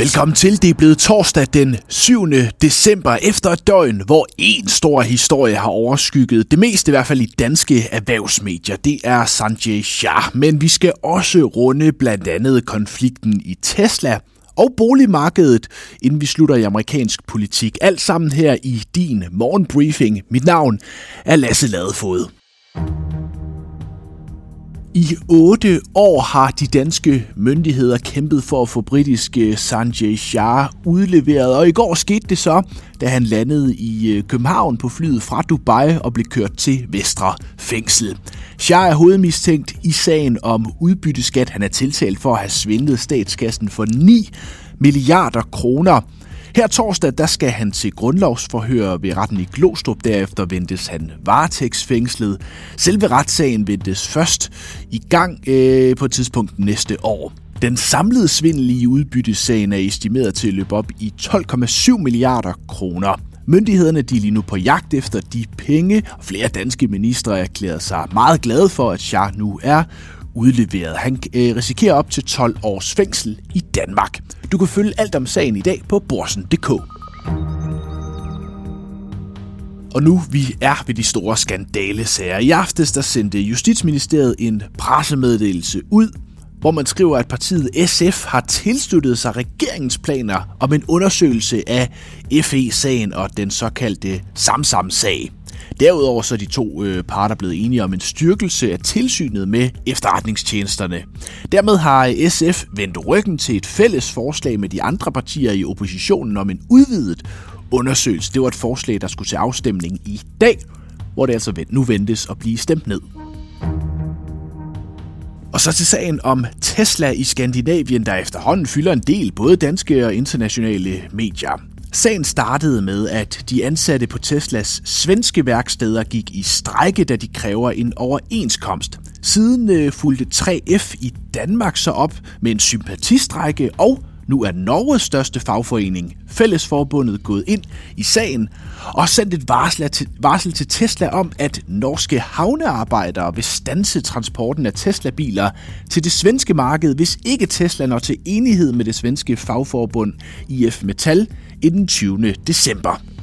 Velkommen til. Det er blevet torsdag den 7. december efter et døgn, hvor en stor historie har overskygget det meste, i hvert fald i danske erhvervsmedier. Det er Sanjay Shah. Men vi skal også runde blandt andet konflikten i Tesla og boligmarkedet, inden vi slutter i amerikansk politik. Alt sammen her i din morgenbriefing. Mit navn er Lasse Ladefod. I otte år har de danske myndigheder kæmpet for at få britiske Sanjay Shah udleveret, og i går skete det så, da han landede i øh, København på flyet fra Dubai og blev kørt til Vestre Fængsel. Shah er hovedmistænkt i sagen om udbytteskat. Han er tiltalt for at have svindlet statskassen for 9 milliarder kroner. Her torsdag, der skal han til grundlovsforhør ved retten i Glostrup. Derefter ventes han varetægtsfængslet. Selve retssagen ventes først i gang øh, på et tidspunkt næste år. Den samlede svindel i udbyttesagen er estimeret til at løbe op i 12,7 milliarder kroner. Myndighederne de er lige nu på jagt efter de penge, og flere danske ministre erklærede sig meget glade for, at Shah nu er udleveret. Han øh, risikerer op til 12 års fængsel i Danmark. Du kan følge alt om sagen i dag på borsen.dk. Og nu vi er ved de store skandalesager. I aftes der sendte Justitsministeriet en pressemeddelelse ud, hvor man skriver, at partiet SF har tilsluttet sig regeringens planer om en undersøgelse af FE-sagen og den såkaldte Samsam-sag. Derudover så er de to øh, parter blevet enige om en styrkelse af tilsynet med efterretningstjenesterne. Dermed har SF vendt ryggen til et fælles forslag med de andre partier i oppositionen om en udvidet undersøgelse. Det var et forslag, der skulle til afstemning i dag, hvor det altså nu ventes at blive stemt ned. Og så til sagen om Tesla i Skandinavien, der efterhånden fylder en del både danske og internationale medier. Sagen startede med, at de ansatte på Teslas svenske værksteder gik i strejke, da de kræver en overenskomst. Siden øh, fulgte 3F i Danmark så op med en sympatistrække, og nu er Norges største fagforening, Fællesforbundet, gået ind i sagen og sendt et varsel til, varsel til Tesla om, at norske havnearbejdere vil stanse transporten af Tesla-biler til det svenske marked, hvis ikke Tesla når til enighed med det svenske fagforbund IF Metal inden 20. december.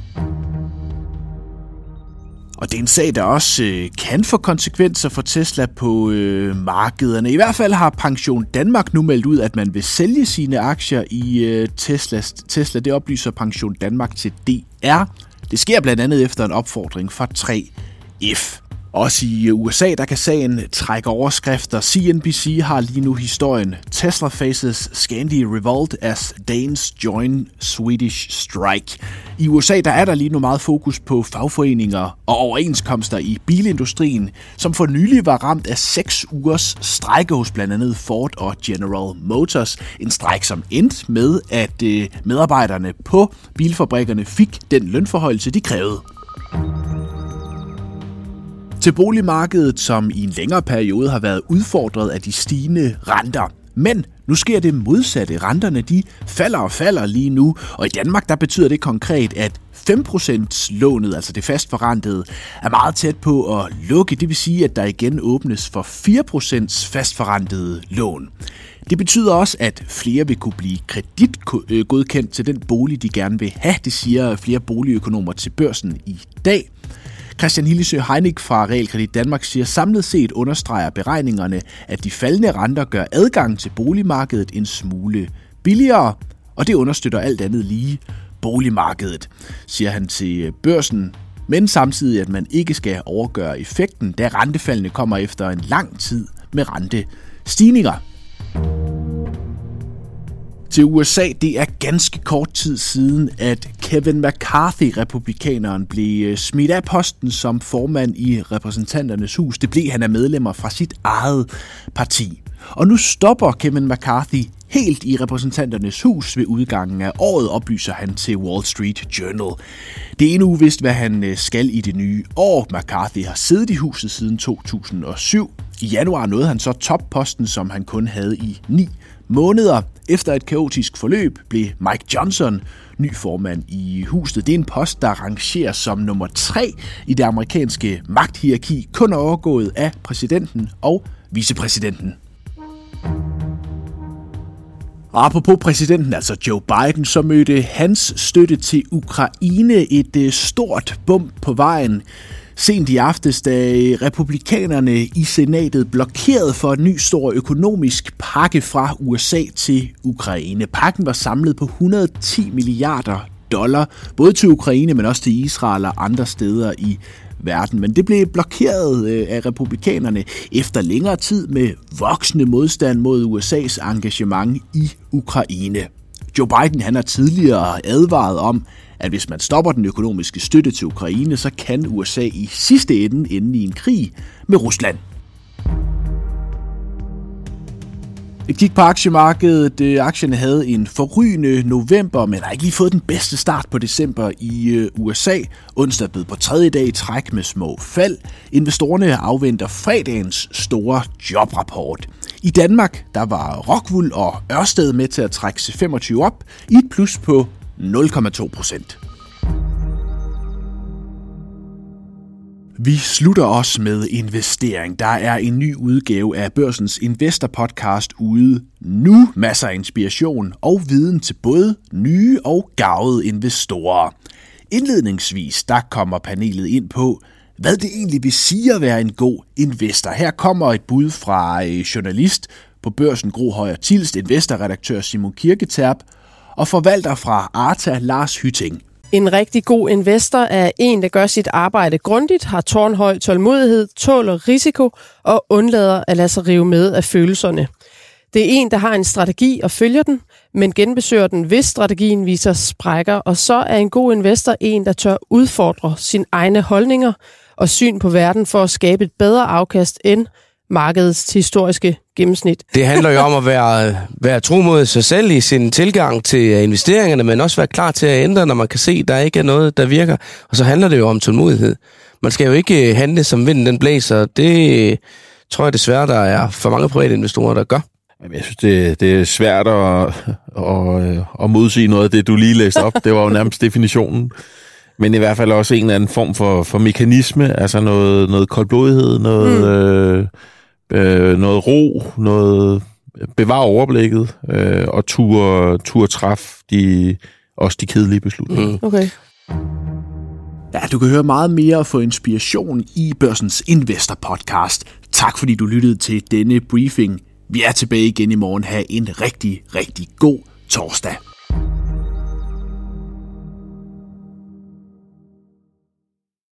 Og det er en sag, der også øh, kan få konsekvenser for Tesla på øh, markederne. I hvert fald har Pension Danmark nu meldt ud, at man vil sælge sine aktier i øh, Teslas. Tesla. Det oplyser Pension Danmark til DR. Det sker blandt andet efter en opfordring fra 3F. Også i øh, USA, der kan sagen trække overskrifter. CNBC har lige nu historien. Tesla faces Scandi revolt as Danes join Swedish strike. I USA, der er der lige nu meget fokus på fagforeninger og overenskomster i bilindustrien, som for nylig var ramt af seks ugers strejke hos blandt andet Ford og General Motors. En strejk, som endte med, at øh, medarbejderne på bilfabrikkerne fik den lønforhøjelse, de krævede til boligmarkedet, som i en længere periode har været udfordret af de stigende renter. Men nu sker det modsatte. Renterne de falder og falder lige nu, og i Danmark der betyder det konkret, at 5% lånet, altså det fastforrentede, er meget tæt på at lukke. Det vil sige, at der igen åbnes for 4% fastforrentede lån. Det betyder også, at flere vil kunne blive kreditgodkendt til den bolig, de gerne vil have. Det siger flere boligøkonomer til børsen i dag. Christian Hillesø Heinig fra Realkredit Danmark siger samlet set understreger beregningerne, at de faldende renter gør adgang til boligmarkedet en smule billigere, og det understøtter alt andet lige boligmarkedet, siger han til børsen. Men samtidig, at man ikke skal overgøre effekten, da rentefaldene kommer efter en lang tid med rentestigninger til USA. Det er ganske kort tid siden, at Kevin McCarthy, republikaneren, blev øh, smidt af posten som formand i repræsentanternes hus. Det blev han af medlemmer fra sit eget parti. Og nu stopper Kevin McCarthy helt i repræsentanternes hus ved udgangen af året, oplyser han til Wall Street Journal. Det er endnu uvist, hvad han øh, skal i det nye år. McCarthy har siddet i huset siden 2007. I januar nåede han så topposten, som han kun havde i ni måneder. Efter et kaotisk forløb blev Mike Johnson ny formand i huset. Det er en post, der rangerer som nummer tre i det amerikanske magthierarki, kun overgået af præsidenten og vicepræsidenten. Og apropos præsidenten, altså Joe Biden, så mødte hans støtte til Ukraine et øh, stort bump på vejen. Sent i aftes, da republikanerne i senatet blokerede for en ny stor økonomisk pakke fra USA til Ukraine. Pakken var samlet på 110 milliarder dollar, både til Ukraine, men også til Israel og andre steder i verden. Men det blev blokeret øh, af republikanerne efter længere tid med voksende modstand mod USA's engagement i Ukraine. Joe Biden han har tidligere advaret om, at hvis man stopper den økonomiske støtte til Ukraine, så kan USA i sidste ende ende i en krig med Rusland. Et kig på aktiemarkedet. Øh, Aktien havde en forrygende november, men har ikke lige fået den bedste start på december i øh, USA. Onsdag blev på tredje dag i træk med små fald. Investorerne afventer fredagens store jobrapport. I Danmark der var Rockwool og Ørsted med til at trække C25 op i et plus på 0,2 procent. Vi slutter os med investering. Der er en ny udgave af Børsens Investor Podcast ude nu. Masser af inspiration og viden til både nye og gavede investorer. Indledningsvis der kommer panelet ind på, hvad det egentlig vil sige at være en god investor. Her kommer et bud fra øh, journalist på børsen Gro Højer Tilst, investorredaktør Simon Kirketerp og forvalter fra Arta Lars Hytting. En rigtig god investor er en, der gør sit arbejde grundigt, har tårnhøj tålmodighed, tåler risiko og undlader at lade sig rive med af følelserne. Det er en, der har en strategi og følger den, men genbesøger den, hvis strategien viser sprækker, og så er en god investor en, der tør udfordre sine egne holdninger og syn på verden for at skabe et bedre afkast end markedets historiske gennemsnit. Det handler jo om at være, være tro mod sig selv i sin tilgang til investeringerne, men også være klar til at ændre, når man kan se, at der ikke er noget, der virker. Og så handler det jo om tålmodighed. Man skal jo ikke handle, som vinden den blæser. Det tror jeg desværre, der er for mange private investorer, der gør. Jeg synes, det, det er svært at, at, at modsige noget af det, du lige læste op. Det var jo nærmest definitionen. Men i hvert fald også en eller anden form for, for mekanisme, altså noget, noget koldblodighed, noget... Mm. Øh, øh, noget ro, noget bevare overblikket øh, og tur, tur træf de, også de kedelige beslutninger. Mm. Okay. Ja, du kan høre meget mere og få inspiration i Børsens Investor Podcast. Tak fordi du lyttede til denne briefing. Vi er tilbage igen i morgen. Ha' en rigtig, rigtig god torsdag.